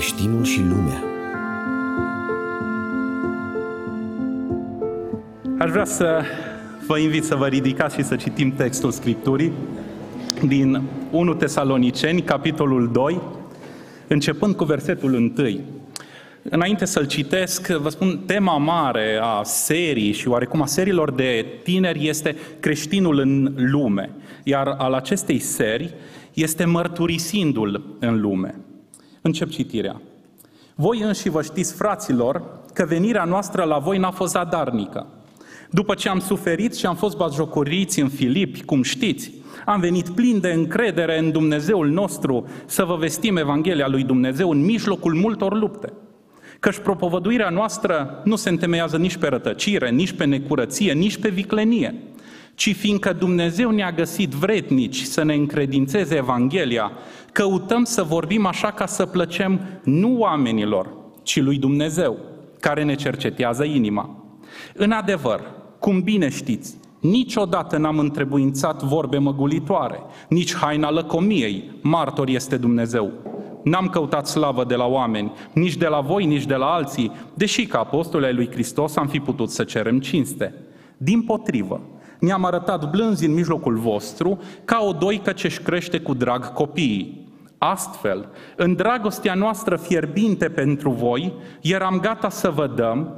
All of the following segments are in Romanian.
Creștinul și lumea Aș vrea să vă invit să vă ridicați și să citim textul Scripturii din 1 Tesaloniceni, capitolul 2, începând cu versetul 1. Înainte să-l citesc, vă spun, tema mare a serii și oarecum a serilor de tineri este creștinul în lume, iar al acestei seri este mărturisindu-l în lume. Încep citirea. Voi înși vă știți, fraților, că venirea noastră la voi n-a fost zadarnică. După ce am suferit și am fost bazjocoriți în Filipi, cum știți, am venit plin de încredere în Dumnezeul nostru să vă vestim Evanghelia lui Dumnezeu în mijlocul multor lupte. Căci propovăduirea noastră nu se întemeiază nici pe rătăcire, nici pe necurăție, nici pe viclenie, ci fiindcă Dumnezeu ne-a găsit vrednici să ne încredințeze Evanghelia, căutăm să vorbim așa ca să plăcem nu oamenilor, ci lui Dumnezeu, care ne cercetează inima. În adevăr, cum bine știți, niciodată n-am întrebuințat vorbe măgulitoare, nici haina lăcomiei, martor este Dumnezeu. N-am căutat slavă de la oameni, nici de la voi, nici de la alții, deși ca apostoli ai lui Hristos am fi putut să cerem cinste. Din potrivă, ne-am arătat blânzi în mijlocul vostru, ca o doică ce-și crește cu drag copiii. Astfel, în dragostea noastră fierbinte pentru voi, eram gata să vă dăm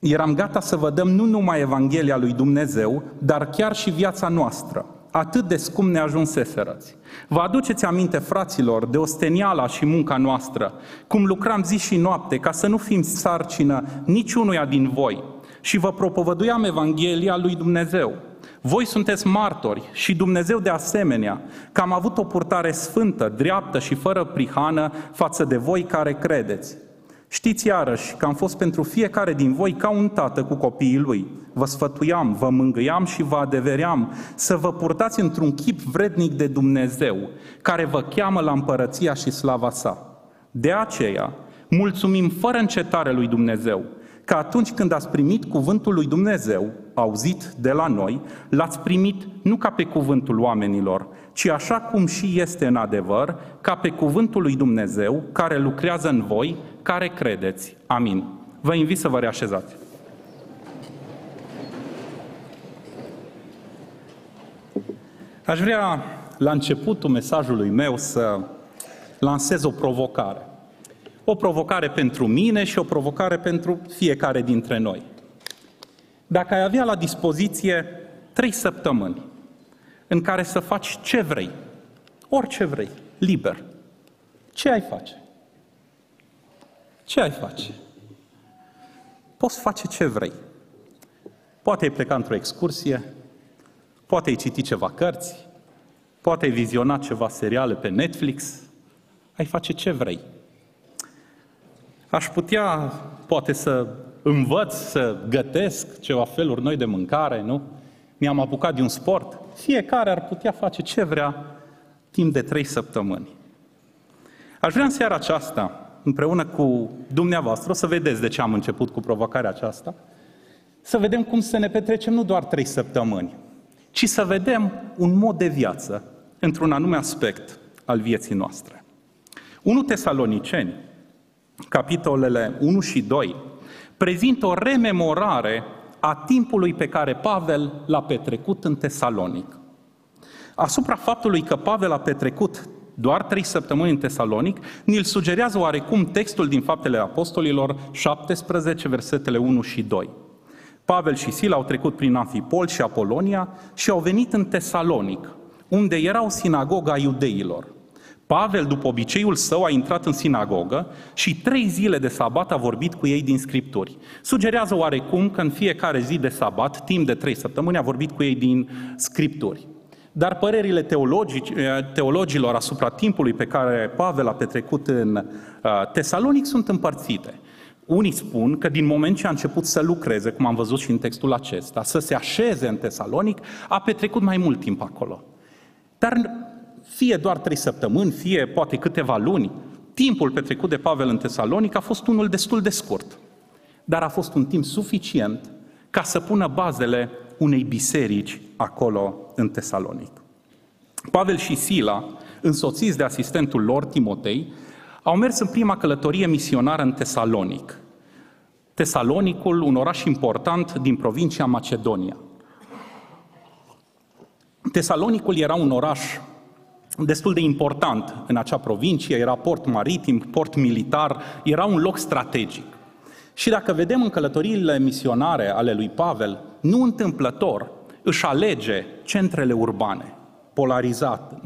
eram gata să vă dăm nu numai Evanghelia lui Dumnezeu, dar chiar și viața noastră. Atât de scump ne ajunseserăți. Vă aduceți aminte, fraților, de osteniala și munca noastră, cum lucram zi și noapte, ca să nu fim sarcină niciunuia din voi. Și vă propovăduiam Evanghelia lui Dumnezeu. Voi sunteți martori și Dumnezeu de asemenea, că am avut o purtare sfântă, dreaptă și fără prihană față de voi care credeți. Știți iarăși că am fost pentru fiecare din voi ca un tată cu copiii lui. Vă sfătuiam, vă mângâiam și vă adeveream să vă purtați într-un chip vrednic de Dumnezeu, care vă cheamă la împărăția și slava sa. De aceea, mulțumim fără încetare lui Dumnezeu, că atunci când ați primit cuvântul lui Dumnezeu, auzit de la noi, l-ați primit nu ca pe cuvântul oamenilor, ci așa cum și este în adevăr, ca pe cuvântul lui Dumnezeu, care lucrează în voi, care credeți. Amin. Vă invit să vă reașezați. Aș vrea, la începutul mesajului meu, să lansez o provocare. O provocare pentru mine și o provocare pentru fiecare dintre noi. Dacă ai avea la dispoziție trei săptămâni în care să faci ce vrei, orice vrei, liber, ce ai face? Ce ai face? Poți face ce vrei. Poate ai pleca într-o excursie, poate ai citi ceva cărți, poate ai viziona ceva seriale pe Netflix, ai face ce vrei. Aș putea, poate, să învăț să gătesc ceva feluri noi de mâncare, nu? Mi-am apucat de un sport. Fiecare ar putea face ce vrea timp de trei săptămâni. Aș vrea în seara aceasta, împreună cu dumneavoastră, o să vedeți de ce am început cu provocarea aceasta, să vedem cum să ne petrecem nu doar trei săptămâni, ci să vedem un mod de viață într-un anume aspect al vieții noastre. 1 Tesaloniceni, capitolele 1 și 2, prezintă o rememorare a timpului pe care Pavel l-a petrecut în Tesalonic. Asupra faptului că Pavel a petrecut doar trei săptămâni în Tesalonic, ni-l sugerează oarecum textul din Faptele Apostolilor 17, versetele 1 și 2. Pavel și Sila au trecut prin Amfipol și Apolonia și au venit în Tesalonic, unde era o sinagogă a iudeilor. Pavel, după obiceiul său, a intrat în sinagogă și trei zile de sabat a vorbit cu ei din Scripturi. Sugerează oarecum că în fiecare zi de sabat, timp de trei săptămâni, a vorbit cu ei din Scripturi. Dar părerile teologilor asupra timpului pe care Pavel a petrecut în uh, Tesalonic sunt împărțite. Unii spun că din moment ce a început să lucreze, cum am văzut și în textul acesta, să se așeze în Tesalonic, a petrecut mai mult timp acolo. Dar fie doar trei săptămâni, fie poate câteva luni, timpul petrecut de Pavel în Tesalonic a fost unul destul de scurt. Dar a fost un timp suficient ca să pună bazele unei biserici acolo în Tesalonic. Pavel și Sila, însoțiți de asistentul lor, Timotei, au mers în prima călătorie misionară în Tesalonic. Tesalonicul, un oraș important din provincia Macedonia. Tesalonicul era un oraș destul de important în acea provincie, era port maritim, port militar, era un loc strategic. Și dacă vedem în călătoriile misionare ale lui Pavel, nu întâmplător își alege centrele urbane, polarizate,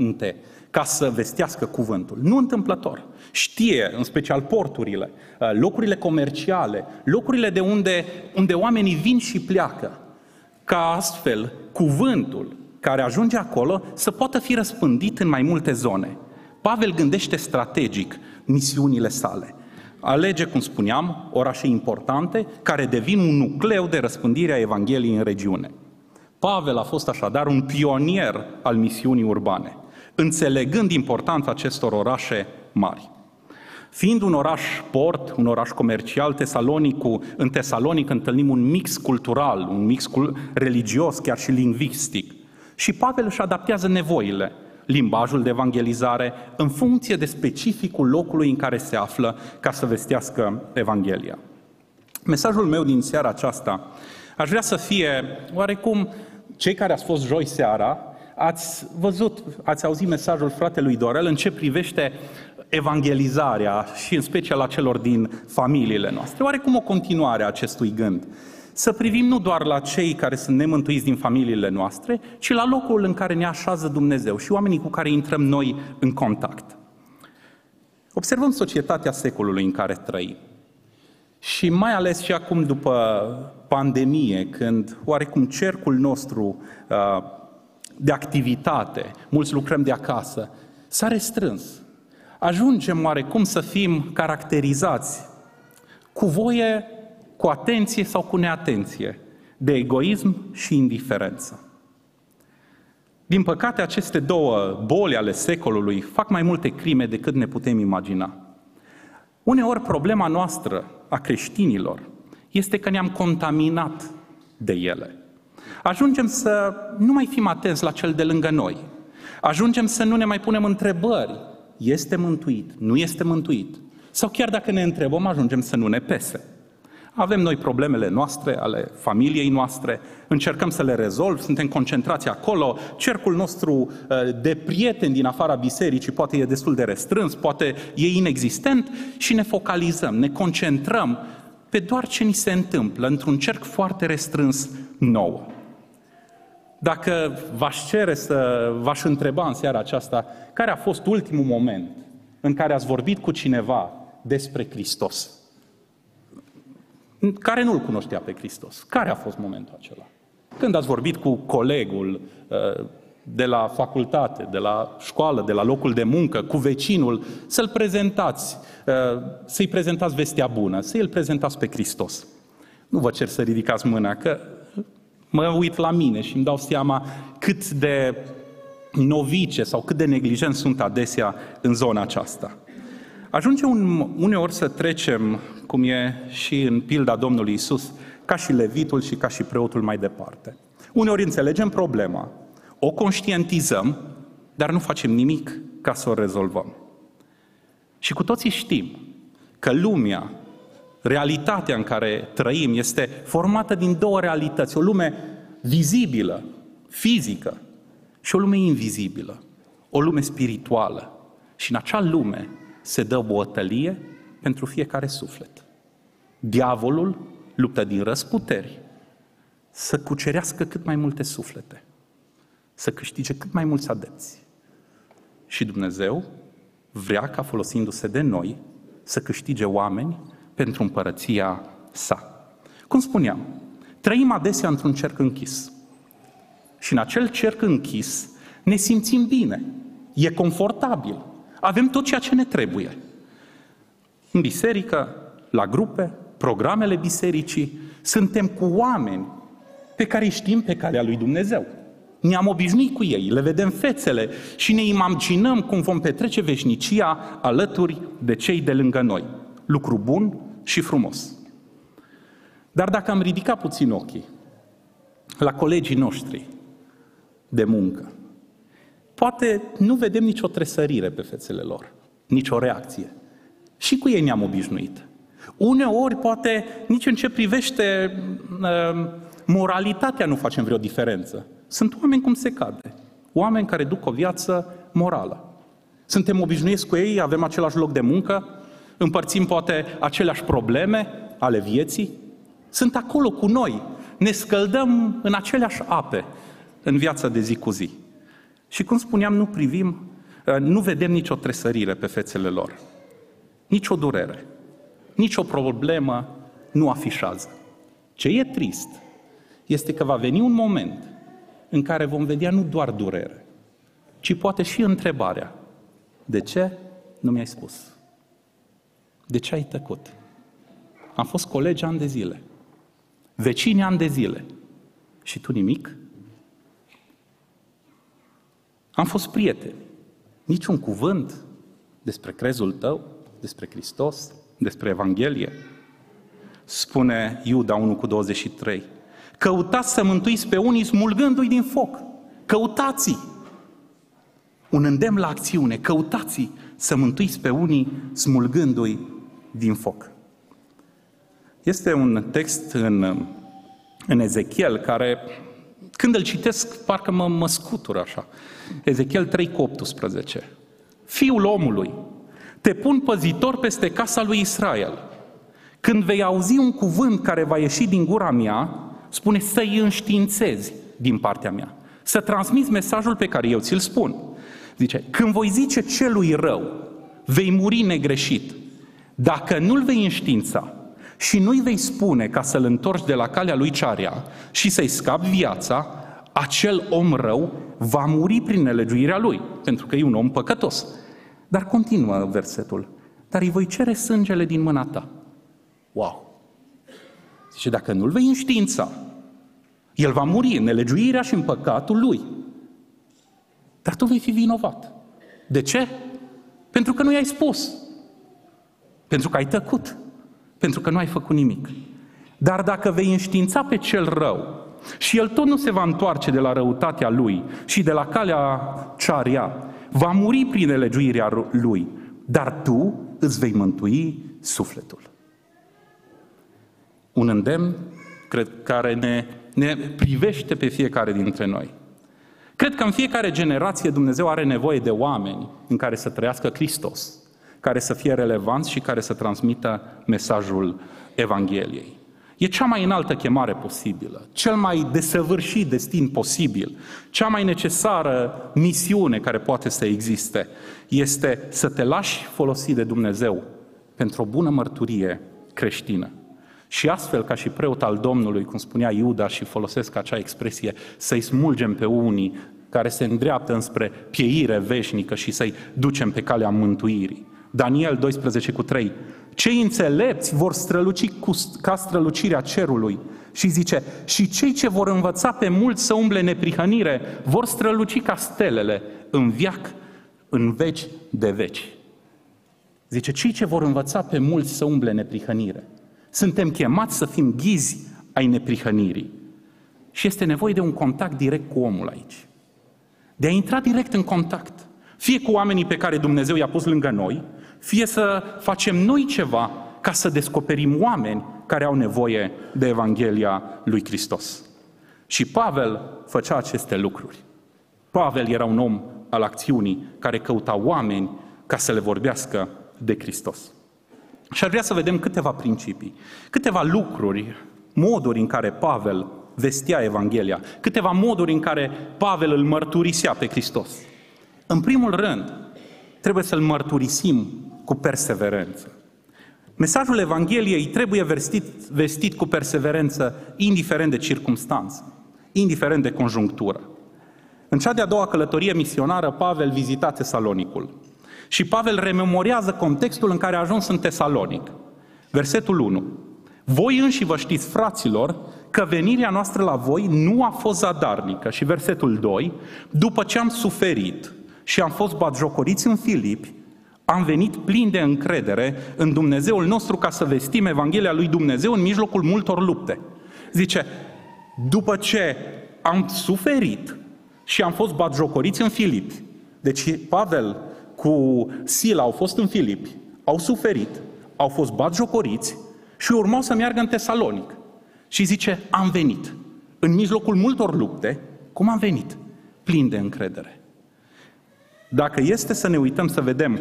ca să vestească cuvântul. Nu întâmplător. Știe, în special porturile, uh, locurile comerciale, locurile de unde, unde oamenii vin și pleacă, ca astfel cuvântul care ajunge acolo să poată fi răspândit în mai multe zone. Pavel gândește strategic misiunile sale. Alege, cum spuneam, orașe importante care devin un nucleu de răspândire a Evangheliei în regiune. Pavel a fost așadar un pionier al misiunii urbane, înțelegând importanța acestor orașe mari. Fiind un oraș port, un oraș comercial, Tesalonicul, în Tesalonic întâlnim un mix cultural, un mix religios, chiar și lingvistic. Și Pavel își adaptează nevoile, limbajul de evangelizare, în funcție de specificul locului în care se află ca să vestească Evanghelia. Mesajul meu din seara aceasta aș vrea să fie oarecum cei care ați fost joi seara, ați văzut, ați auzit mesajul fratelui Dorel în ce privește evangelizarea și în special a celor din familiile noastre. Oarecum o continuare a acestui gând să privim nu doar la cei care sunt nemântuiți din familiile noastre, ci la locul în care ne așează Dumnezeu și oamenii cu care intrăm noi în contact. Observăm societatea secolului în care trăim. Și mai ales și acum după pandemie, când oarecum cercul nostru uh, de activitate, mulți lucrăm de acasă, s-a restrâns. Ajungem oarecum să fim caracterizați cu voie cu atenție sau cu neatenție, de egoism și indiferență. Din păcate, aceste două boli ale secolului fac mai multe crime decât ne putem imagina. Uneori, problema noastră a creștinilor este că ne-am contaminat de ele. Ajungem să nu mai fim atenți la cel de lângă noi. Ajungem să nu ne mai punem întrebări. Este mântuit? Nu este mântuit? Sau chiar dacă ne întrebăm, ajungem să nu ne pese. Avem noi problemele noastre, ale familiei noastre, încercăm să le rezolv, suntem concentrați acolo, cercul nostru uh, de prieteni din afara bisericii poate e destul de restrâns, poate e inexistent și ne focalizăm, ne concentrăm pe doar ce ni se întâmplă într-un cerc foarte restrâns nou. Dacă v-aș cere să v-aș întreba în seara aceasta care a fost ultimul moment în care ați vorbit cu cineva despre Hristos, care nu-L cunoștea pe Hristos. Care a fost momentul acela? Când ați vorbit cu colegul uh, de la facultate, de la școală, de la locul de muncă, cu vecinul, să-l prezentați, uh, să-i prezentați vestea bună, să-i prezentați pe Hristos. Nu vă cer să ridicați mâna, că mă uit la mine și îmi dau seama cât de novice sau cât de neglijent sunt adesea în zona aceasta. Ajunge un, uneori să trecem, cum e și în pilda Domnului Isus, ca și levitul și ca și preotul mai departe. Uneori înțelegem problema, o conștientizăm, dar nu facem nimic ca să o rezolvăm. Și cu toții știm că lumea, realitatea în care trăim, este formată din două realități. O lume vizibilă, fizică, și o lume invizibilă, o lume spirituală. Și în acea lume se dă bătălie pentru fiecare suflet. Diavolul luptă din răsputeri să cucerească cât mai multe suflete, să câștige cât mai mulți adepți. Și Dumnezeu vrea ca folosindu-se de noi să câștige oameni pentru împărăția sa. Cum spuneam, trăim adesea într-un cerc închis. Și în acel cerc închis ne simțim bine, e confortabil, avem tot ceea ce ne trebuie. În biserică, la grupe, programele bisericii, suntem cu oameni pe care îi știm pe calea lui Dumnezeu. Ne-am obișnuit cu ei, le vedem fețele și ne imaginăm cum vom petrece veșnicia alături de cei de lângă noi. Lucru bun și frumos. Dar dacă am ridicat puțin ochii la colegii noștri de muncă, poate nu vedem nicio tresărire pe fețele lor, nicio reacție. Și cu ei ne-am obișnuit. Uneori, poate, nici în ce privește uh, moralitatea nu facem vreo diferență. Sunt oameni cum se cade. Oameni care duc o viață morală. Suntem obișnuiți cu ei, avem același loc de muncă, împărțim poate aceleași probleme ale vieții. Sunt acolo cu noi, ne scăldăm în aceleași ape în viața de zi cu zi. Și cum spuneam, nu privim, uh, nu vedem nicio tresărire pe fețele lor, nicio durere, nicio problemă nu afișează. Ce e trist este că va veni un moment în care vom vedea nu doar durere, ci poate și întrebarea, de ce nu mi-ai spus? De ce ai tăcut? Am fost colegi ani de zile, vecini ani de zile și tu nimic? Am fost prieteni. Niciun cuvânt despre crezul tău, despre Hristos, despre Evanghelie. Spune Iuda 1 cu 23. Căutați să mântuiți pe unii smulgându-i din foc. Căutați! Un îndemn la acțiune. Căutați să mântuiți pe unii smulgându-i din foc. Este un text în, în Ezechiel care când îl citesc, parcă mă, mă scutur așa. Ezechiel 3 cu 18. Fiul omului, te pun păzitor peste casa lui Israel. Când vei auzi un cuvânt care va ieși din gura mea, spune să-i înștiințezi din partea mea. Să transmiți mesajul pe care eu ți-l spun. Zice, când voi zice celui rău, vei muri negreșit. Dacă nu-l vei înștiința, și nu-i vei spune ca să-l întorci de la calea lui Cearea și să-i scapi viața, acel om rău va muri prin nelegiuirea lui, pentru că e un om păcătos. Dar continuă versetul. Dar îi voi cere sângele din mâna ta. Wow! Zice, dacă nu-l vei înștiința, el va muri în nelegiuirea și în păcatul lui. Dar tu vei fi vinovat. De ce? Pentru că nu i-ai spus. Pentru că ai tăcut pentru că nu ai făcut nimic. Dar dacă vei înștiința pe cel rău și el tot nu se va întoarce de la răutatea lui și de la calea cearia, va muri prin nelegiuirea lui, dar tu îți vei mântui sufletul. Un îndemn, cred, care ne, ne privește pe fiecare dintre noi. Cred că în fiecare generație Dumnezeu are nevoie de oameni în care să trăiască Hristos care să fie relevanți și care să transmită mesajul Evangheliei. E cea mai înaltă chemare posibilă, cel mai desăvârșit destin posibil, cea mai necesară misiune care poate să existe, este să te lași folosi de Dumnezeu pentru o bună mărturie creștină. Și astfel, ca și preot al Domnului, cum spunea Iuda și folosesc acea expresie, să-i smulgem pe unii care se îndreaptă înspre pieire veșnică și să-i ducem pe calea mântuirii. Daniel 12 cu 3. Cei înțelepți vor străluci cu, ca strălucirea cerului. Și zice, și cei ce vor învăța pe mulți să umble neprihănire, vor străluci ca stelele în viac, în veci de veci. Zice, cei ce vor învăța pe mulți să umble neprihănire. Suntem chemați să fim ghizi ai neprihănirii. Și este nevoie de un contact direct cu omul aici. De a intra direct în contact. Fie cu oamenii pe care Dumnezeu i-a pus lângă noi, fie să facem noi ceva ca să descoperim oameni care au nevoie de Evanghelia lui Hristos. Și Pavel făcea aceste lucruri. Pavel era un om al acțiunii care căuta oameni ca să le vorbească de Hristos. Și ar vrea să vedem câteva principii, câteva lucruri, moduri în care Pavel vestea Evanghelia, câteva moduri în care Pavel îl mărturisea pe Hristos. În primul rând, trebuie să-l mărturisim cu perseverență. Mesajul Evangheliei trebuie vestit, vestit cu perseverență, indiferent de circumstanță, indiferent de conjunctură. În cea de-a doua călătorie misionară, Pavel vizita Tesalonicul. Și Pavel rememorează contextul în care a ajuns în Tesalonic. Versetul 1. Voi înși vă știți, fraților, că venirea noastră la voi nu a fost zadarnică. Și versetul 2. După ce am suferit și am fost batjocoriți în Filipi, am venit plin de încredere în Dumnezeul nostru ca să vestim Evanghelia lui Dumnezeu în mijlocul multor lupte. Zice, după ce am suferit și am fost batjocoriți în Filipi, Deci Pavel cu Sila au fost în Filipi, au suferit, au fost batjocoriți și urmau să meargă în Tesalonic. Și zice, am venit. În mijlocul multor lupte, cum am venit? Plin de încredere. Dacă este să ne uităm să vedem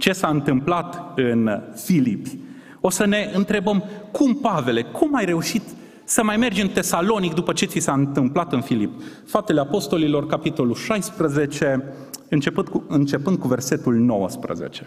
ce s-a întâmplat în Filipi, o să ne întrebăm, cum, Pavele, cum ai reușit să mai mergi în Tesalonic după ce ți s-a întâmplat în Filip? Faptele Apostolilor, capitolul 16, începând cu, începând cu versetul 19.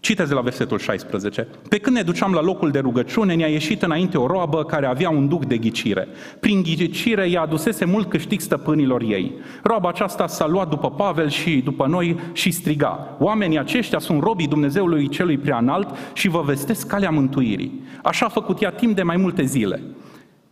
Citeți de la versetul 16. Pe când ne duceam la locul de rugăciune, ne-a ieșit înainte o roabă care avea un duc de ghicire. Prin ghicire ea adusese mult câștig stăpânilor ei. Roaba aceasta s-a luat după Pavel și după noi și striga. Oamenii aceștia sunt robii Dumnezeului celui preanalt și vă vestesc calea mântuirii. Așa a făcut ea timp de mai multe zile.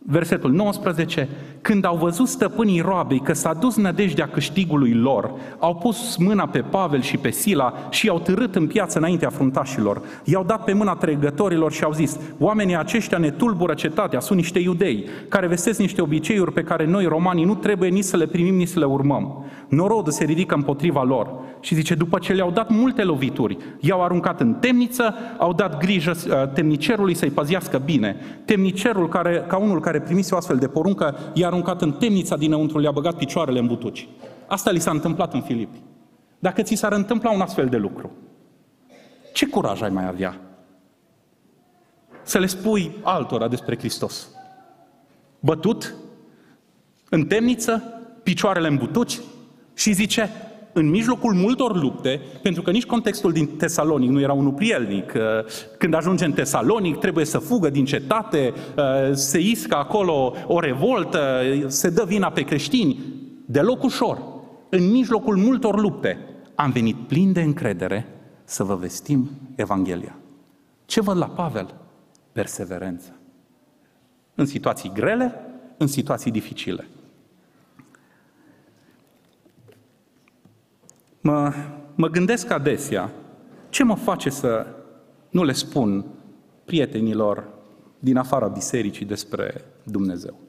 Versetul 19, când au văzut stăpânii roabei că s-a dus nădejdea câștigului lor, au pus mâna pe Pavel și pe Sila și i-au târât în piață înaintea fruntașilor. I-au dat pe mâna tregătorilor și au zis, oamenii aceștia ne tulbură cetatea, sunt niște iudei, care vestesc niște obiceiuri pe care noi romanii nu trebuie nici să le primim, nici să le urmăm. Norodul se ridică împotriva lor și zice, după ce le-au dat multe lovituri, i-au aruncat în temniță, au dat grijă uh, temnicerului să-i păzească bine. Temnicerul, care, ca unul care primise o astfel de poruncă, i-a aruncat în temnița dinăuntru, le-a băgat picioarele în butuci. Asta li s-a întâmplat în Filipi. Dacă ți s-ar întâmpla un astfel de lucru, ce curaj ai mai avea? Să le spui altora despre Hristos. Bătut, în temniță, picioarele în butuci și zice, în mijlocul multor lupte, pentru că nici contextul din Tesalonic nu era unul prielnic. Uh, când ajunge în Tesalonic, trebuie să fugă din cetate, uh, se iscă acolo o revoltă, se dă vina pe creștini. Deloc ușor. În mijlocul multor lupte, am venit plin de încredere să vă vestim Evanghelia. Ce văd la Pavel? Perseverență. În situații grele, în situații dificile. Mă, mă gândesc adesea ce mă face să nu le spun prietenilor din afara bisericii despre Dumnezeu.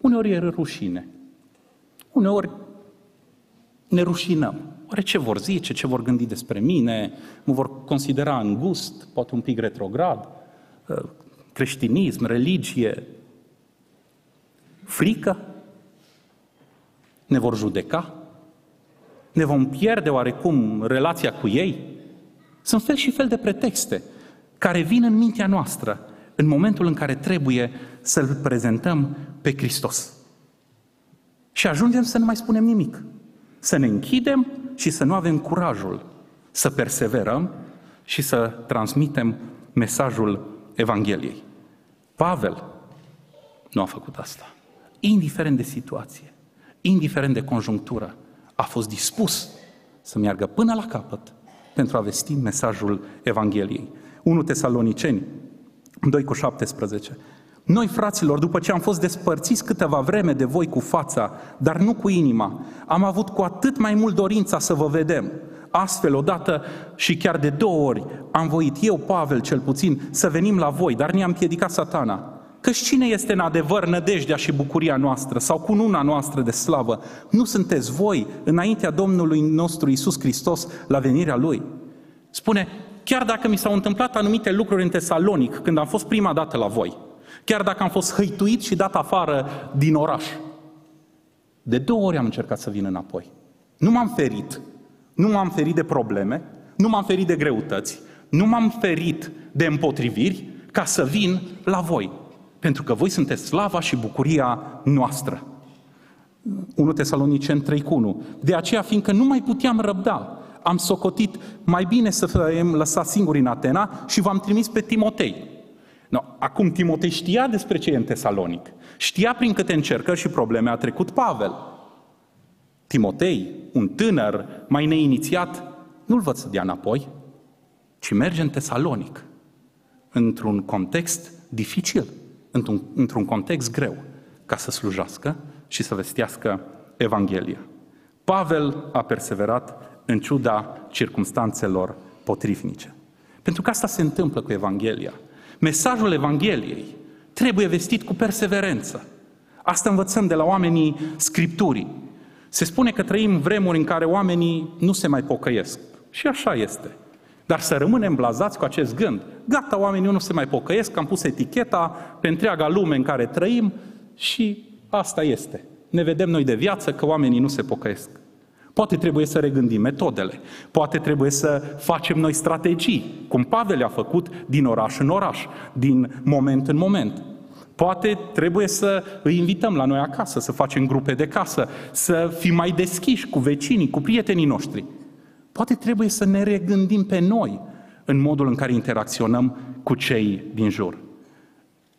Uneori e rușine. Uneori ne rușinăm. Oare ce vor zice, ce vor gândi despre mine? Mă vor considera îngust, poate un pic retrograd? Ă, creștinism, religie? Frică? Ne vor judeca? Ne vom pierde oarecum relația cu ei? Sunt fel și fel de pretexte care vin în mintea noastră în momentul în care trebuie să-L prezentăm pe Hristos. Și ajungem să nu mai spunem nimic. Să ne închidem și să nu avem curajul să perseverăm și să transmitem mesajul Evangheliei. Pavel nu a făcut asta. Indiferent de situație, indiferent de conjunctură, a fost dispus să meargă până la capăt pentru a vesti mesajul Evangheliei. 1 Tesaloniceni, 2 cu 17. Noi, fraților, după ce am fost despărțiți câteva vreme de voi cu fața, dar nu cu inima, am avut cu atât mai mult dorința să vă vedem. Astfel, odată și chiar de două ori, am voit eu, Pavel cel puțin, să venim la voi, dar ne-a împiedicat satana. Căci cine este în adevăr nădejdea și bucuria noastră sau cununa noastră de slavă? Nu sunteți voi înaintea Domnului nostru Isus Hristos la venirea Lui? Spune, chiar dacă mi s-au întâmplat anumite lucruri în Tesalonic, când am fost prima dată la voi, chiar dacă am fost hăituit și dat afară din oraș, de două ori am încercat să vin înapoi. Nu m-am ferit, nu m-am ferit de probleme, nu m-am ferit de greutăți, nu m-am ferit de împotriviri ca să vin la voi. Pentru că voi sunteți slava și bucuria noastră. 1 Tesalonicen 3 cu 1. De aceea, fiindcă nu mai puteam răbda, am socotit mai bine să fim lăsați singuri în Atena și v-am trimis pe Timotei. No, acum Timotei știa despre ce e în Tesalonic. Știa prin câte încercări și probleme a trecut Pavel. Timotei, un tânăr mai neinițiat, nu-l văd să dea înapoi, ci merge în Tesalonic, într-un context dificil într-un, într-un context greu ca să slujească și să vestească Evanghelia. Pavel a perseverat în ciuda circumstanțelor potrivnice. Pentru că asta se întâmplă cu Evanghelia. Mesajul Evangheliei trebuie vestit cu perseverență. Asta învățăm de la oamenii Scripturii. Se spune că trăim vremuri în care oamenii nu se mai pocăiesc. Și așa este. Dar să rămânem blazați cu acest gând. Gata, oamenii nu se mai pocăiesc, am pus eticheta pe întreaga lume în care trăim și asta este. Ne vedem noi de viață că oamenii nu se pocăiesc. Poate trebuie să regândim metodele, poate trebuie să facem noi strategii, cum Pavel a făcut din oraș în oraș, din moment în moment. Poate trebuie să îi invităm la noi acasă, să facem grupe de casă, să fim mai deschiși cu vecinii, cu prietenii noștri. Poate trebuie să ne regândim pe noi în modul în care interacționăm cu cei din jur.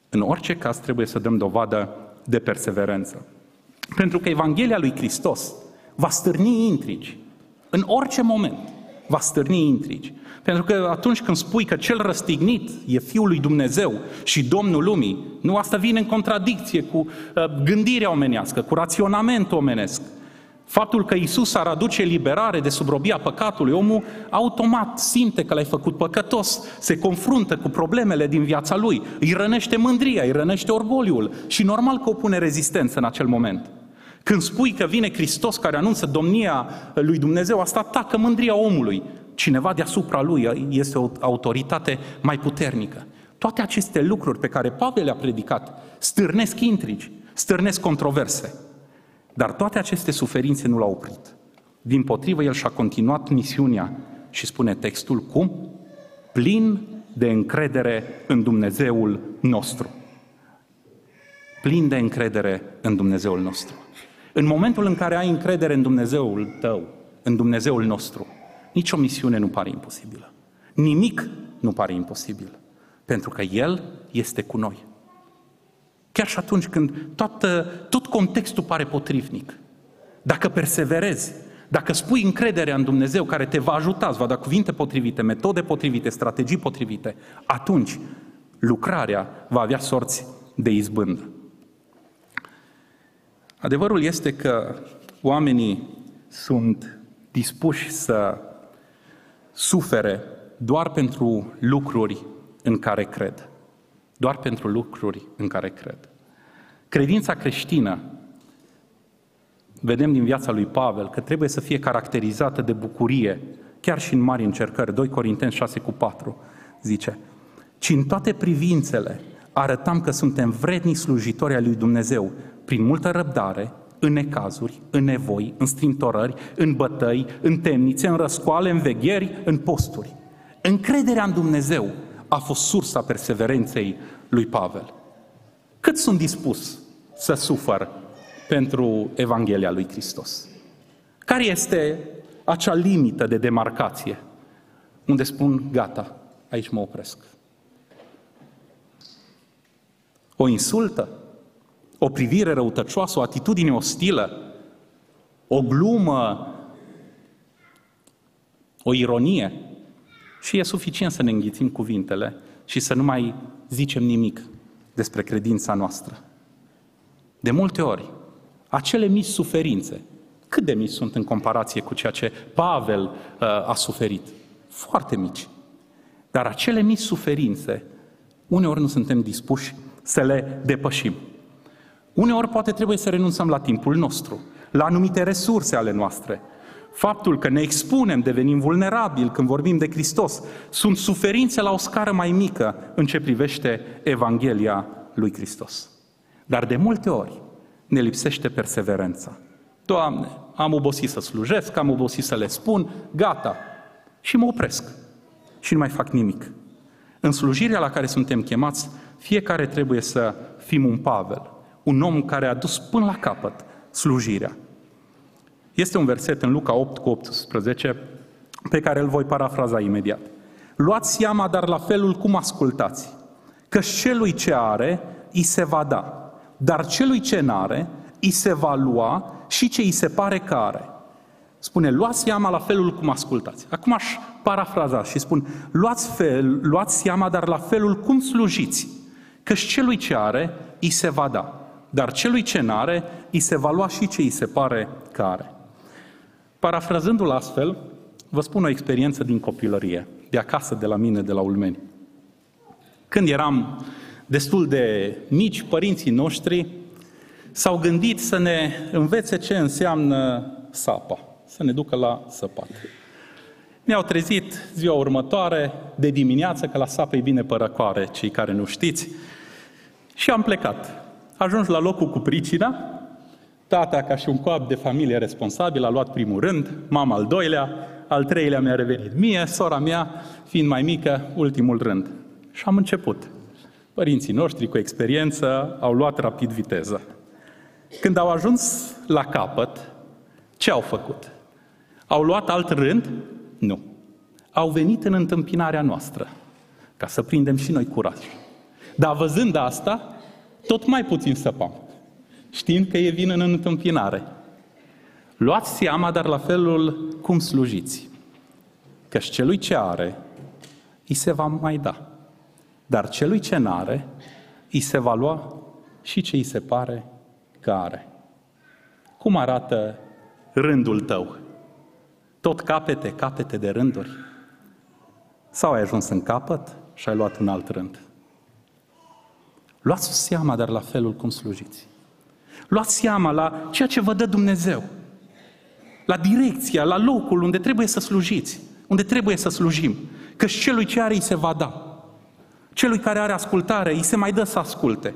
În orice caz trebuie să dăm dovadă de perseverență. Pentru că Evanghelia lui Hristos va stârni intrigi. În orice moment va stârni intrigi. Pentru că atunci când spui că cel răstignit e Fiul lui Dumnezeu și Domnul lumii, nu asta vine în contradicție cu uh, gândirea omenească, cu raționamentul omenesc. Faptul că Isus ar aduce liberare de subrobia păcatului, omul automat simte că l-ai făcut păcătos, se confruntă cu problemele din viața lui, îi rănește mândria, îi rănește orgoliul și normal că opune rezistență în acel moment. Când spui că vine Hristos care anunță domnia lui Dumnezeu, asta atacă mândria omului. Cineva deasupra lui este o autoritate mai puternică. Toate aceste lucruri pe care Pavel le-a predicat stârnesc intrigi, stârnesc controverse. Dar toate aceste suferințe nu l-au oprit. Din potrivă, el și-a continuat misiunea și spune textul cum? Plin de încredere în Dumnezeul nostru. Plin de încredere în Dumnezeul nostru. În momentul în care ai încredere în Dumnezeul tău, în Dumnezeul nostru, nicio misiune nu pare imposibilă. Nimic nu pare imposibil. Pentru că El este cu noi. Chiar și atunci când toată, tot contextul pare potrivnic. Dacă perseverezi, dacă spui încrederea în Dumnezeu care te va ajuta, îți va da cuvinte potrivite, metode potrivite, strategii potrivite, atunci lucrarea va avea sorți de izbândă. Adevărul este că oamenii sunt dispuși să sufere doar pentru lucruri în care cred. Doar pentru lucruri în care cred. Credința creștină, vedem din viața lui Pavel, că trebuie să fie caracterizată de bucurie, chiar și în mari încercări. 2 Corinteni 6 cu 4 zice, ci în toate privințele arătam că suntem vredni slujitori ai lui Dumnezeu, prin multă răbdare, în necazuri, în nevoi, în strintorări, în bătăi, în temnițe, în răscoale, în vegheri, în posturi. Încrederea în Dumnezeu a fost sursa perseverenței lui Pavel. Cât sunt dispus să sufăr pentru Evanghelia lui Hristos? Care este acea limită de demarcație unde spun, gata, aici mă opresc? O insultă? o privire răutăcioasă, o atitudine ostilă, o glumă, o ironie. Și e suficient să ne înghițim cuvintele și să nu mai zicem nimic despre credința noastră. De multe ori, acele mici suferințe, cât de mici sunt în comparație cu ceea ce Pavel uh, a suferit? Foarte mici. Dar acele mici suferințe, uneori nu suntem dispuși să le depășim. Uneori poate trebuie să renunțăm la timpul nostru, la anumite resurse ale noastre. Faptul că ne expunem, devenim vulnerabili când vorbim de Hristos, sunt suferințe la o scară mai mică în ce privește Evanghelia lui Hristos. Dar de multe ori ne lipsește perseverența. Doamne, am obosit să slujesc, am obosit să le spun, gata, și mă opresc și nu mai fac nimic. În slujirea la care suntem chemați, fiecare trebuie să fim un Pavel, un om care a dus până la capăt slujirea. Este un verset în Luca 8 cu 18 pe care îl voi parafraza imediat. Luați seama, dar la felul cum ascultați, că celui ce are, îi se va da, dar celui ce n-are, îi se va lua și ce îi se pare că are. Spune, luați seama la felul cum ascultați. Acum aș parafraza și spun, luați, fel, luați seama, dar la felul cum slujiți, că celui ce are, îi se va da dar celui ce n-are, îi se va lua și ce îi se pare că are. Parafrazându-l astfel, vă spun o experiență din copilărie, de acasă, de la mine, de la Ulmeni. Când eram destul de mici, părinții noștri s-au gândit să ne învețe ce înseamnă sapa, să ne ducă la săpat. Ne-au trezit ziua următoare, de dimineață, că la sapă e bine părăcoare, cei care nu știți, și am plecat. Ajuns la locul cu pricina, tata, ca și un coap de familie responsabil, a luat primul rând, mama al doilea, al treilea mi-a revenit mie, sora mea, fiind mai mică, ultimul rând. Și am început. Părinții noștri cu experiență au luat rapid viteză. Când au ajuns la capăt, ce au făcut? Au luat alt rând? Nu. Au venit în întâmpinarea noastră, ca să prindem și noi curaj. Dar văzând asta, tot mai puțin săpam, știind că e vin în întâmpinare. Luați seama, dar la felul cum slujiți. Căci celui ce are, îi se va mai da. Dar celui ce n-are, îi se va lua și ce îi se pare că are. Cum arată rândul tău? Tot capete, capete de rânduri? Sau ai ajuns în capăt și ai luat un alt rând? Luați seama, dar la felul cum slujiți. Luați seama la ceea ce vă dă Dumnezeu. La direcția, la locul unde trebuie să slujiți, unde trebuie să slujim. Că și celui ce are îi se va da. Celui care are ascultare îi se mai dă să asculte.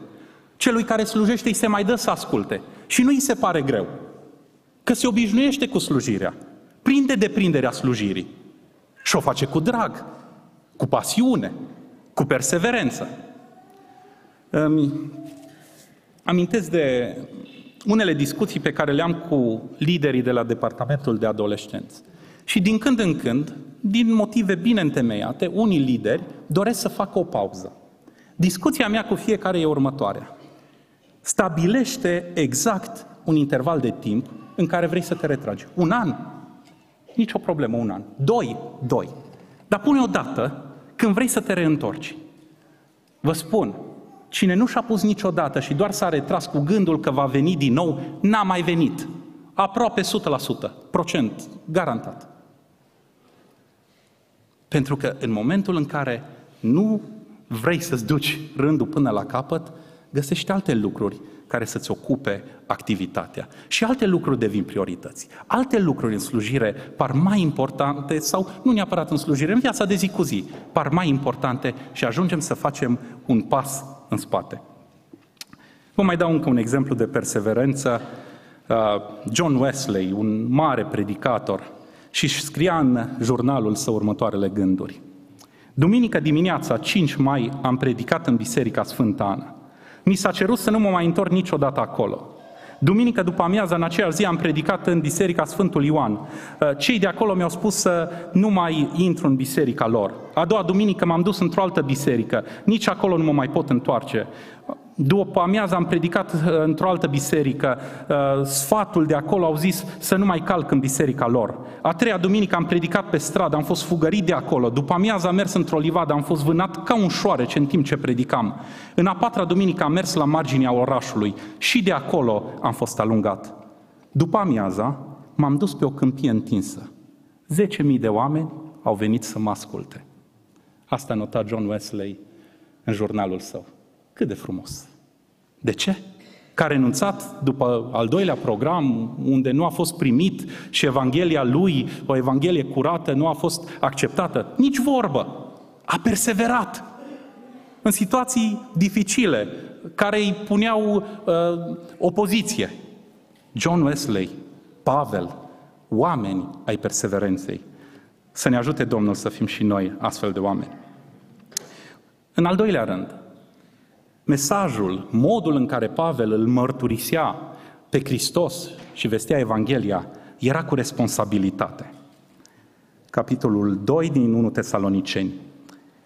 Celui care slujește îi se mai dă să asculte. Și nu îi se pare greu. Că se obișnuiește cu slujirea. Prinde deprinderea slujirii. Și o face cu drag, cu pasiune, cu perseverență. Îmi amintesc de unele discuții pe care le-am cu liderii de la Departamentul de Adolescenți. Și din când în când, din motive bine întemeiate, unii lideri doresc să facă o pauză. Discuția mea cu fiecare e următoarea. Stabilește exact un interval de timp în care vrei să te retragi. Un an? Nicio problemă, un an. Doi? Doi. Dar pune o dată când vrei să te reîntorci. Vă spun, cine nu și-a pus niciodată și doar s-a retras cu gândul că va veni din nou, n-a mai venit. Aproape 100%, procent, garantat. Pentru că în momentul în care nu vrei să-ți duci rândul până la capăt, găsești alte lucruri care să-ți ocupe activitatea. Și alte lucruri devin priorități. Alte lucruri în slujire par mai importante sau nu neapărat în slujire, în viața de zi cu zi, par mai importante și ajungem să facem un pas în spate. Vă mai dau încă un exemplu de perseverență. Uh, John Wesley, un mare predicator, și scria în jurnalul său următoarele gânduri. Duminică dimineața, 5 mai, am predicat în Biserica Sfânta Ana. Mi s-a cerut să nu mă mai întorc niciodată acolo. Duminică după amiază, în aceeași zi, am predicat în Biserica Sfântul Ioan. Uh, cei de acolo mi-au spus să nu mai intru în biserica lor. A doua duminică m-am dus într-o altă biserică. Nici acolo nu mă mai pot întoarce. După amiază am predicat uh, într-o altă biserică. Uh, sfatul de acolo au zis să nu mai calc în biserica lor. A treia duminică am predicat pe stradă, am fost fugărit de acolo. După amiază am mers într-o livadă, am fost vânat ca un șoarece în timp ce predicam. În a patra duminică am mers la marginea orașului și de acolo am fost alungat. După amiaza m-am dus pe o câmpie întinsă. Zece mii de oameni au venit să mă asculte. Asta nota John Wesley în jurnalul său. Cât de frumos! De ce? Că a renunțat după al doilea program, unde nu a fost primit și Evanghelia lui, o Evanghelie curată, nu a fost acceptată. Nici vorbă! A perseverat în situații dificile, care îi puneau uh, opoziție. John Wesley, Pavel, oameni ai perseverenței. Să ne ajute Domnul să fim și noi astfel de oameni. În al doilea rând, mesajul, modul în care Pavel îl mărturisea pe Hristos și vestea Evanghelia, era cu responsabilitate. Capitolul 2 din 1 Tesaloniceni.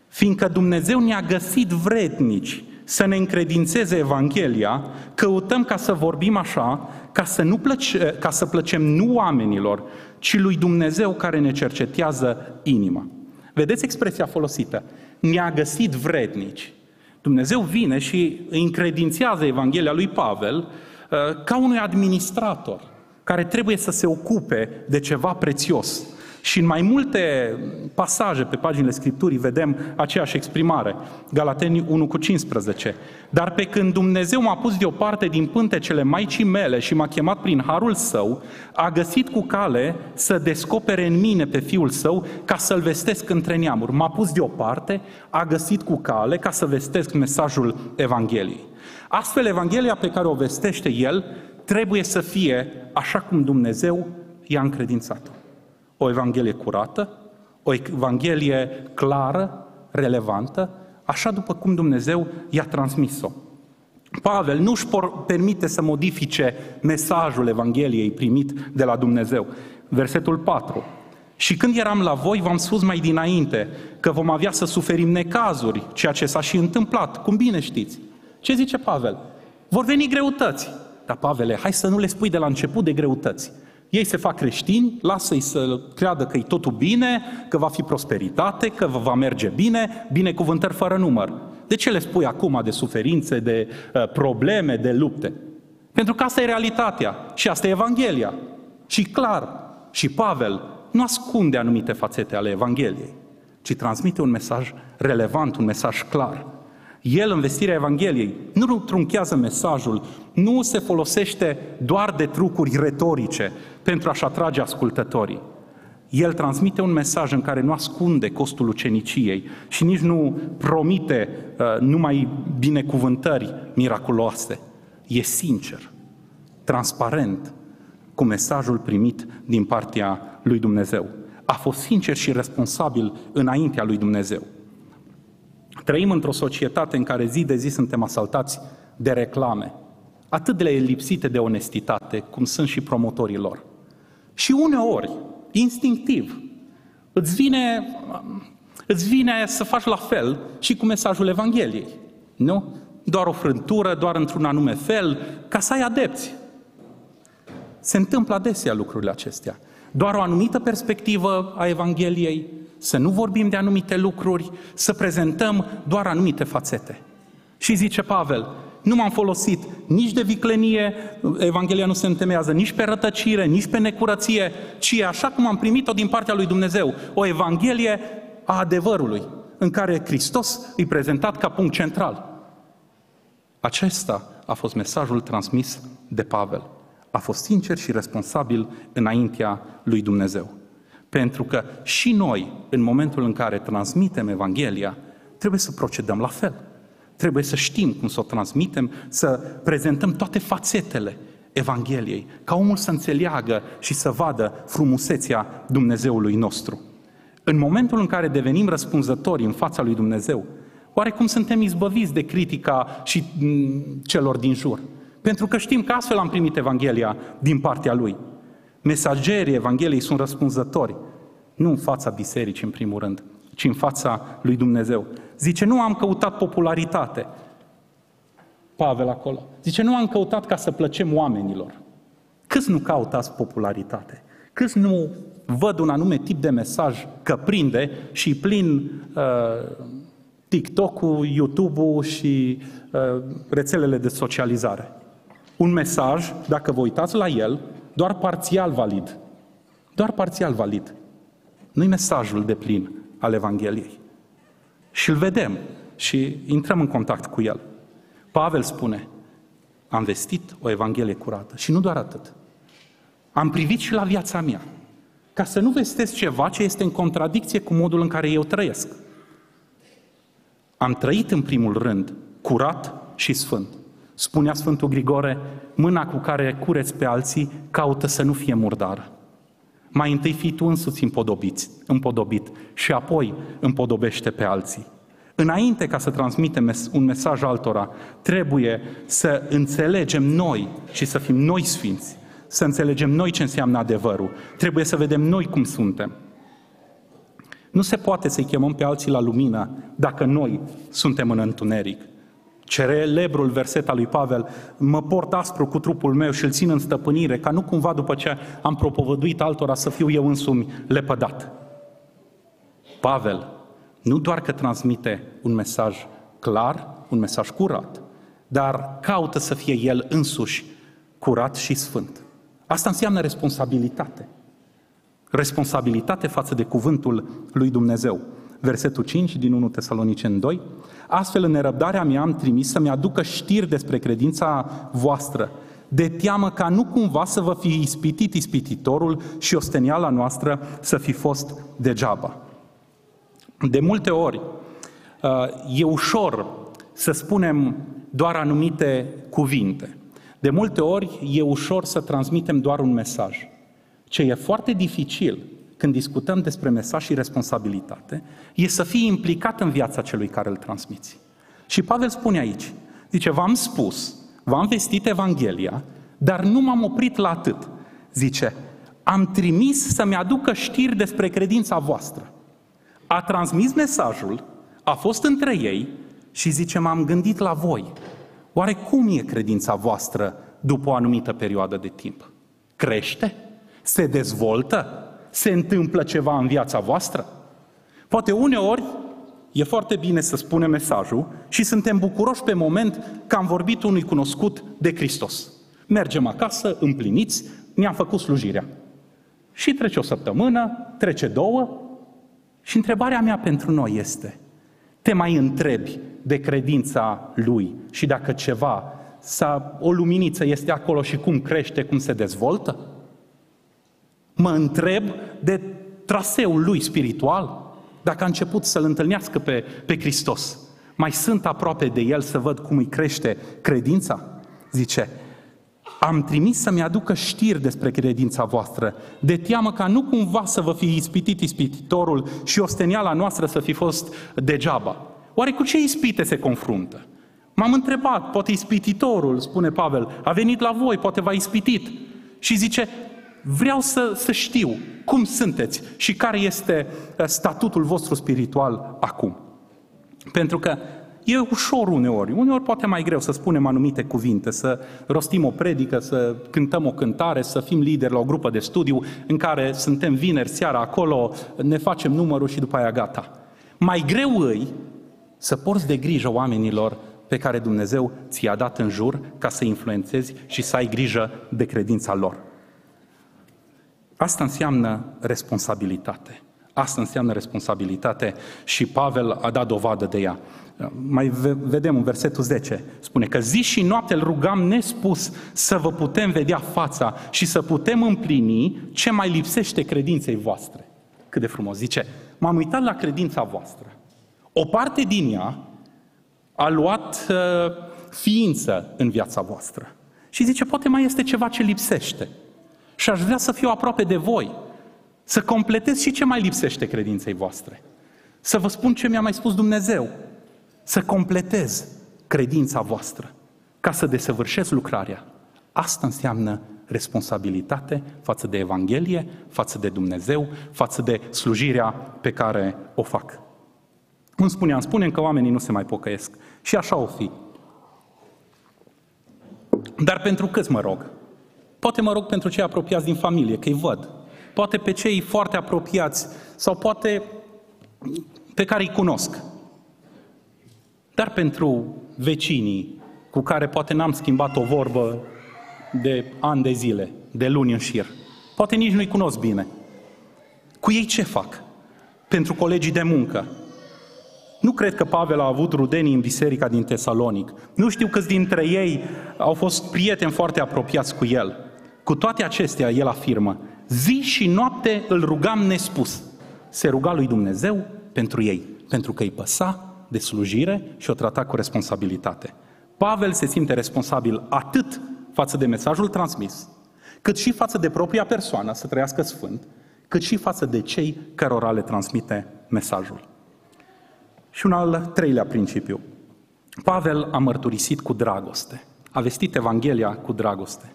Fiindcă Dumnezeu ne-a găsit vrednici să ne încredințeze Evanghelia, căutăm ca să vorbim așa, ca să, nu plăce, ca să plăcem nu oamenilor, ci lui Dumnezeu care ne cercetează inima. Vedeți expresia folosită? Ne-a găsit vrednici. Dumnezeu vine și îi încredințează Evanghelia lui Pavel uh, ca unui administrator care trebuie să se ocupe de ceva prețios, Și în mai multe pasaje pe paginile Scripturii vedem aceeași exprimare. Galateni 1 cu 15. Dar pe când Dumnezeu m-a pus deoparte din pântecele Maicii mele și m-a chemat prin harul său, a găsit cu cale să descopere în mine pe fiul său ca să-l vestesc între neamuri. M-a pus deoparte, a găsit cu cale ca să vestesc mesajul Evangheliei. Astfel, Evanghelia pe care o vestește el trebuie să fie așa cum Dumnezeu i-a încredințat-o o Evanghelie curată, o Evanghelie clară, relevantă, așa după cum Dumnezeu i-a transmis-o. Pavel nu își permite să modifice mesajul Evangheliei primit de la Dumnezeu. Versetul 4. Și când eram la voi, v-am spus mai dinainte că vom avea să suferim necazuri, ceea ce s-a și întâmplat, cum bine știți. Ce zice Pavel? Vor veni greutăți. Dar Pavele, hai să nu le spui de la început de greutăți. Ei se fac creștini, lasă-i să creadă că e totul bine, că va fi prosperitate, că va merge bine, binecuvântări fără număr. De ce le spui acum de suferințe, de uh, probleme, de lupte? Pentru că asta e realitatea și asta e Evanghelia. Și clar, și Pavel nu ascunde anumite fațete ale Evangheliei, ci transmite un mesaj relevant, un mesaj clar. El, în vestirea Evangheliei, nu trunchează mesajul, nu se folosește doar de trucuri retorice pentru a-și atrage ascultătorii. El transmite un mesaj în care nu ascunde costul uceniciei și nici nu promite uh, numai binecuvântări miraculoase. E sincer, transparent cu mesajul primit din partea lui Dumnezeu. A fost sincer și responsabil înaintea lui Dumnezeu. Trăim într-o societate în care zi de zi suntem asaltați de reclame, atât de lipsite de onestitate, cum sunt și promotorii lor. Și uneori, instinctiv, îți vine, îți vine să faci la fel și cu mesajul Evangheliei. Nu? Doar o frântură, doar într-un anume fel, ca să ai adepți. Se întâmplă adesea lucrurile acestea. Doar o anumită perspectivă a Evangheliei, să nu vorbim de anumite lucruri, să prezentăm doar anumite fațete. Și zice Pavel, nu m-am folosit nici de viclenie, Evanghelia nu se întemeiază nici pe rătăcire, nici pe necurăție, ci așa cum am primit-o din partea lui Dumnezeu, o Evanghelie a adevărului, în care Hristos îi prezentat ca punct central. Acesta a fost mesajul transmis de Pavel. A fost sincer și responsabil înaintea lui Dumnezeu. Pentru că și noi, în momentul în care transmitem Evanghelia, trebuie să procedăm la fel. Trebuie să știm cum să o transmitem, să prezentăm toate fațetele Evangheliei, ca omul să înțeleagă și să vadă frumusețea Dumnezeului nostru. În momentul în care devenim răspunzători în fața lui Dumnezeu, oarecum suntem izbăviți de critica și mm, celor din jur. Pentru că știm că astfel am primit Evanghelia din partea Lui. Mesagerii Evangheliei sunt răspunzători, nu în fața bisericii în primul rând, ci în fața lui Dumnezeu. Zice, nu am căutat popularitate. Pavel acolo. Zice, nu am căutat ca să plăcem oamenilor. Câți nu cautați popularitate? Câți nu văd un anume tip de mesaj că prinde și plin uh, TikTok-ul, YouTube-ul și uh, rețelele de socializare? Un mesaj, dacă vă uitați la el, doar parțial valid. Doar parțial valid. Nu-i mesajul de plin al Evangheliei. Și îl vedem și intrăm în contact cu el. Pavel spune, am vestit o Evanghelie curată. Și nu doar atât. Am privit și la viața mea, ca să nu vestesc ceva ce este în contradicție cu modul în care eu trăiesc. Am trăit în primul rând curat și sfânt. Spunea Sfântul Grigore, mâna cu care cureți pe alții caută să nu fie murdară. Mai întâi fii tu însuți împodobit, împodobit și apoi împodobește pe alții. Înainte ca să transmitem un mesaj altora, trebuie să înțelegem noi și să fim noi sfinți, să înțelegem noi ce înseamnă adevărul. Trebuie să vedem noi cum suntem. Nu se poate să-i chemăm pe alții la lumină dacă noi suntem în întuneric. Celebrul verset al lui Pavel, mă port aspru cu trupul meu și îl țin în stăpânire, ca nu cumva după ce am propovăduit altora să fiu eu însumi lepădat. Pavel nu doar că transmite un mesaj clar, un mesaj curat, dar caută să fie el însuși curat și sfânt. Asta înseamnă responsabilitate. responsabilitate față de cuvântul lui Dumnezeu. Versetul 5 din 1 Tesalonicen 2. Astfel, în nerăbdarea mea am trimis să-mi aducă știri despre credința voastră, de teamă ca nu cumva să vă fi ispitit ispititorul și osteniala noastră să fi fost degeaba. De multe ori uh, e ușor să spunem doar anumite cuvinte. De multe ori e ușor să transmitem doar un mesaj. Ce e foarte dificil când discutăm despre mesaj și responsabilitate, e să fii implicat în viața celui care îl transmiți. Și Pavel spune aici, zice, v-am spus, v-am vestit Evanghelia, dar nu m-am oprit la atât. Zice, am trimis să-mi aducă știri despre credința voastră. A transmis mesajul, a fost între ei și zice, m-am gândit la voi. Oare cum e credința voastră după o anumită perioadă de timp? Crește? Se dezvoltă? Se întâmplă ceva în viața voastră? Poate uneori e foarte bine să spunem mesajul și suntem bucuroși pe moment că am vorbit unui cunoscut de Hristos. Mergem acasă, împliniți, ne-am făcut slujirea. Și trece o săptămână, trece două și întrebarea mea pentru noi este, te mai întrebi de credința lui și dacă ceva, sau o luminiță este acolo și cum crește, cum se dezvoltă? Mă întreb de traseul lui spiritual, dacă a început să-L întâlnească pe, pe Hristos. Mai sunt aproape de El să văd cum îi crește credința? Zice, am trimis să-mi aducă știri despre credința voastră, de teamă ca nu cumva să vă fi ispitit ispititorul și osteniala noastră să fi fost degeaba. Oare cu ce ispite se confruntă? M-am întrebat, poate ispititorul, spune Pavel, a venit la voi, poate v-a ispitit. Și zice, vreau să, să știu cum sunteți și care este uh, statutul vostru spiritual acum. Pentru că e ușor uneori, uneori poate mai greu să spunem anumite cuvinte, să rostim o predică, să cântăm o cântare, să fim lideri la o grupă de studiu în care suntem vineri seara acolo, ne facem numărul și după aia gata. Mai greu îi să porți de grijă oamenilor pe care Dumnezeu ți-a dat în jur ca să influențezi și să ai grijă de credința lor. Asta înseamnă responsabilitate. Asta înseamnă responsabilitate și Pavel a dat dovadă de ea. Mai vedem în versetul 10, spune că zi și noapte îl rugam nespus să vă putem vedea fața și să putem împlini ce mai lipsește credinței voastre. Cât de frumos, zice, m-am uitat la credința voastră. O parte din ea a luat uh, ființă în viața voastră. Și zice, poate mai este ceva ce lipsește. Și aș vrea să fiu aproape de voi, să completez și ce mai lipsește credinței voastre. Să vă spun ce mi-a mai spus Dumnezeu. Să completez credința voastră ca să desăvârșesc lucrarea. Asta înseamnă responsabilitate față de Evanghelie, față de Dumnezeu, față de slujirea pe care o fac. Cum spuneam, spunem că oamenii nu se mai pocăiesc. Și așa o fi. Dar pentru câți mă rog? Poate mă rog pentru cei apropiați din familie, că îi văd. Poate pe cei foarte apropiați sau poate pe care îi cunosc. Dar pentru vecinii cu care poate n-am schimbat o vorbă de ani de zile, de luni în șir. Poate nici nu-i cunosc bine. Cu ei ce fac? Pentru colegii de muncă, nu cred că Pavel a avut rudenii în biserica din Tesalonic. Nu știu câți dintre ei au fost prieteni foarte apropiați cu el. Cu toate acestea, el afirmă, zi și noapte îl rugam nespus. Se ruga lui Dumnezeu pentru ei, pentru că îi păsa de slujire și o trata cu responsabilitate. Pavel se simte responsabil atât față de mesajul transmis, cât și față de propria persoană să trăiască sfânt, cât și față de cei cărora le transmite mesajul. Și un al treilea principiu. Pavel a mărturisit cu dragoste. A vestit Evanghelia cu dragoste.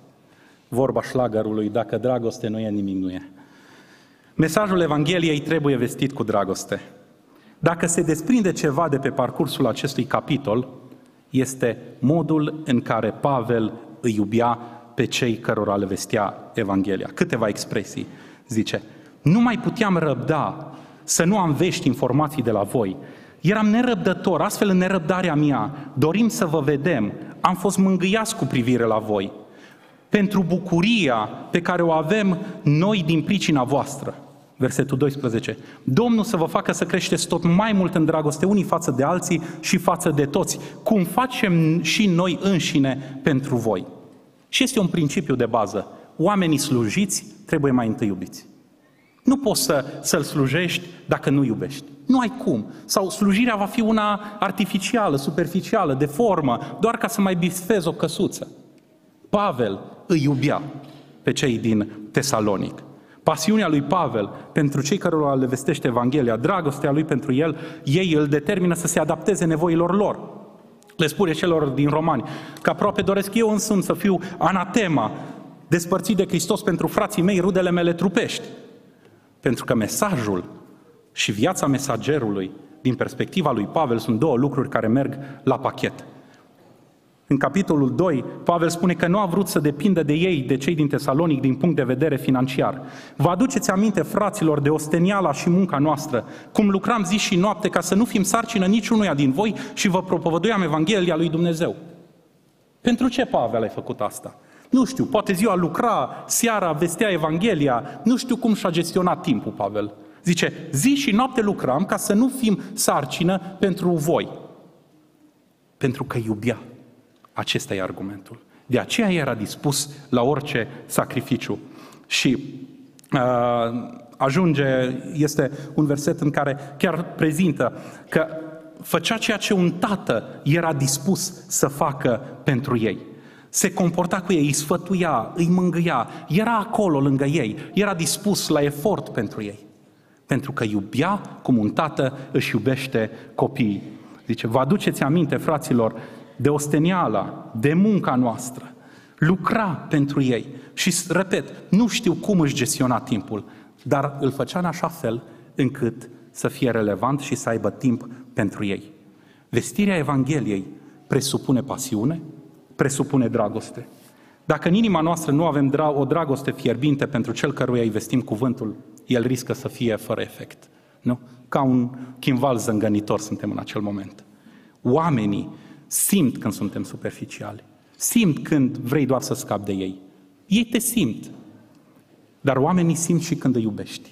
Vorba șlagărului, dacă dragoste nu e, nimic nu e. Mesajul Evangheliei trebuie vestit cu dragoste. Dacă se desprinde ceva de pe parcursul acestui capitol, este modul în care Pavel îi iubea pe cei cărora le vestea Evanghelia. Câteva expresii. Zice, nu mai puteam răbda să nu am vești informații de la voi, Eram nerăbdător, astfel în nerăbdarea mea, dorim să vă vedem, am fost mângâiați cu privire la voi. Pentru bucuria pe care o avem noi din pricina voastră. Versetul 12. Domnul să vă facă să creșteți tot mai mult în dragoste unii față de alții și față de toți, cum facem și noi înșine pentru voi. Și este un principiu de bază. Oamenii slujiți trebuie mai întâi iubiți. Nu poți să, să-L slujești dacă nu iubești. Nu ai cum. Sau slujirea va fi una artificială, superficială, de formă, doar ca să mai bifezi o căsuță. Pavel îi iubea pe cei din Tesalonic. Pasiunea lui Pavel pentru cei care le vestește Evanghelia, dragostea lui pentru el, ei îl determină să se adapteze nevoilor lor. Le spune celor din romani că aproape doresc eu însumi să fiu anatema, despărțit de Hristos pentru frații mei, rudele mele trupești. Pentru că mesajul și viața mesagerului, din perspectiva lui Pavel, sunt două lucruri care merg la pachet. În capitolul 2, Pavel spune că nu a vrut să depindă de ei, de cei din Tesalonic, din punct de vedere financiar. Vă aduceți aminte, fraților, de osteniala și munca noastră, cum lucram zi și noapte ca să nu fim sarcină niciunuia din voi și vă propovăduiam Evanghelia lui Dumnezeu. Pentru ce, Pavel, ai făcut asta? Nu știu, poate ziua lucra, seara vestea Evanghelia, nu știu cum și-a gestionat timpul, Pavel. Zice, zi și noapte lucram ca să nu fim sarcină pentru voi. Pentru că iubea. Acesta e argumentul. De aceea era dispus la orice sacrificiu. Și uh, ajunge, este un verset în care chiar prezintă că făcea ceea ce un tată era dispus să facă pentru ei. Se comporta cu ei, îi sfătuia, îi mângâia, era acolo lângă ei, era dispus la efort pentru ei. Pentru că iubea cum un tată își iubește copiii. Zice, vă aduceți aminte, fraților, de osteniala, de munca noastră, lucra pentru ei. Și, repet, nu știu cum își gestiona timpul, dar îl făcea în așa fel încât să fie relevant și să aibă timp pentru ei. Vestirea Evangheliei presupune pasiune, presupune dragoste. Dacă în inima noastră nu avem o dragoste fierbinte pentru cel căruia îi vestim cuvântul, el riscă să fie fără efect. Nu? Ca un chimval zângănitor suntem în acel moment. Oamenii simt când suntem superficiali. Simt când vrei doar să scapi de ei. Ei te simt. Dar oamenii simt și când îi iubești.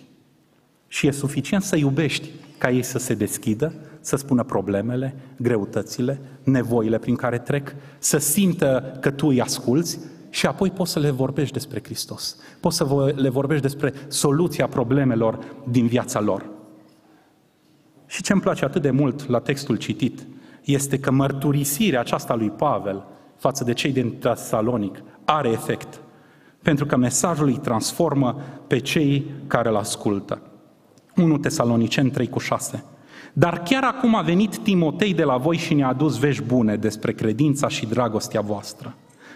Și e suficient să iubești ca ei să se deschidă, să spună problemele, greutățile, nevoile prin care trec, să simtă că tu îi asculți și apoi poți să le vorbești despre Hristos. Poți să le vorbești despre soluția problemelor din viața lor. Și ce îmi place atât de mult la textul citit este că mărturisirea aceasta lui Pavel față de cei din Tesalonic are efect, pentru că mesajul îi transformă pe cei care îl ascultă. 1 Tesalonicen 3 cu 6. Dar chiar acum a venit Timotei de la voi și ne-a adus vești bune despre credința și dragostea voastră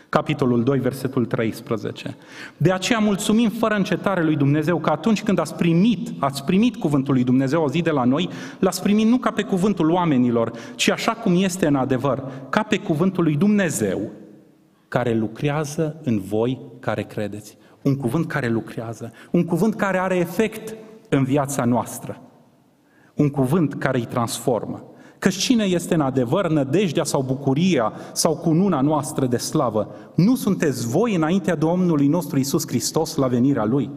capitolul 2, versetul 13. De aceea mulțumim fără încetare lui Dumnezeu că atunci când ați primit, ați primit cuvântul lui Dumnezeu auzit de la noi, l-ați primit nu ca pe cuvântul oamenilor, ci așa cum este în adevăr, ca pe cuvântul lui Dumnezeu, care lucrează în voi care credeți. Un cuvânt care lucrează, un cuvânt care are efect în viața noastră, un cuvânt care îi transformă. Că cine este în adevăr nădejdea sau bucuria sau cununa noastră de slavă? Nu sunteți voi înaintea Domnului nostru Isus Hristos la venirea Lui?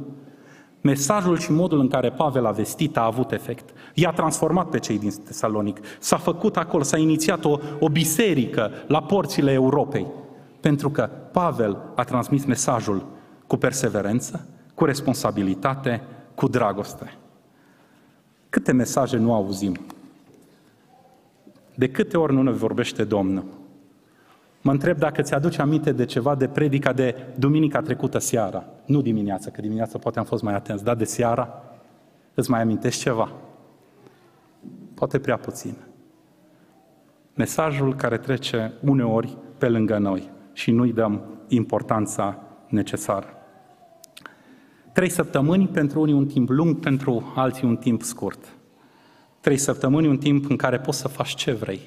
Mesajul și modul în care Pavel a vestit a avut efect. I-a transformat pe cei din Tesalonic. S-a făcut acolo, s-a inițiat o, o biserică la porțile Europei. Pentru că Pavel a transmis mesajul cu perseverență, cu responsabilitate, cu dragoste. Câte mesaje nu auzim de câte ori nu ne vorbește Domnul? Mă întreb dacă ți-aduce aminte de ceva de predica de duminica trecută seara. Nu dimineața, că dimineața poate am fost mai atenți, dar de seara îți mai amintești ceva? Poate prea puțin. Mesajul care trece uneori pe lângă noi și nu-i dăm importanța necesară. Trei săptămâni pentru unii un timp lung, pentru alții un timp scurt. Trei săptămâni, un timp în care poți să faci ce vrei.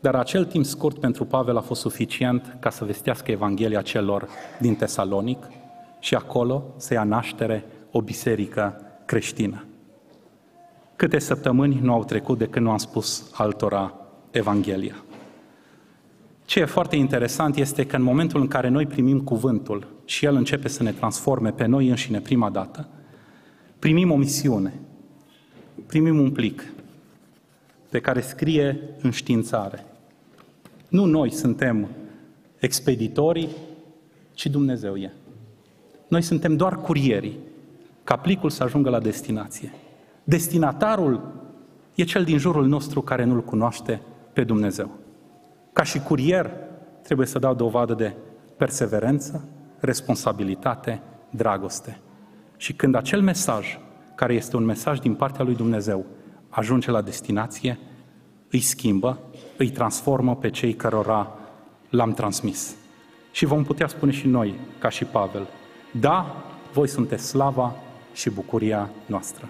Dar acel timp scurt pentru Pavel a fost suficient ca să vestească Evanghelia celor din Tesalonic și acolo să ia naștere o biserică creștină. Câte săptămâni nu au trecut de când nu am spus altora Evanghelia. Ce e foarte interesant este că în momentul în care noi primim cuvântul și el începe să ne transforme pe noi înșine prima dată, primim o misiune, primim un plic pe care scrie înștiințare. Nu noi suntem expeditorii, ci Dumnezeu e. Noi suntem doar curierii, ca plicul să ajungă la destinație. Destinatarul e cel din jurul nostru care nu-L cunoaște pe Dumnezeu. Ca și curier, trebuie să dau dovadă de perseverență, responsabilitate, dragoste. Și când acel mesaj, care este un mesaj din partea lui Dumnezeu, ajunge la destinație, îi schimbă, îi transformă pe cei cărora l-am transmis. Și vom putea spune și noi, ca și Pavel, da, voi sunteți slava și bucuria noastră.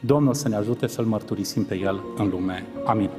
Domnul să ne ajute să-L mărturisim pe El în lume. Amin.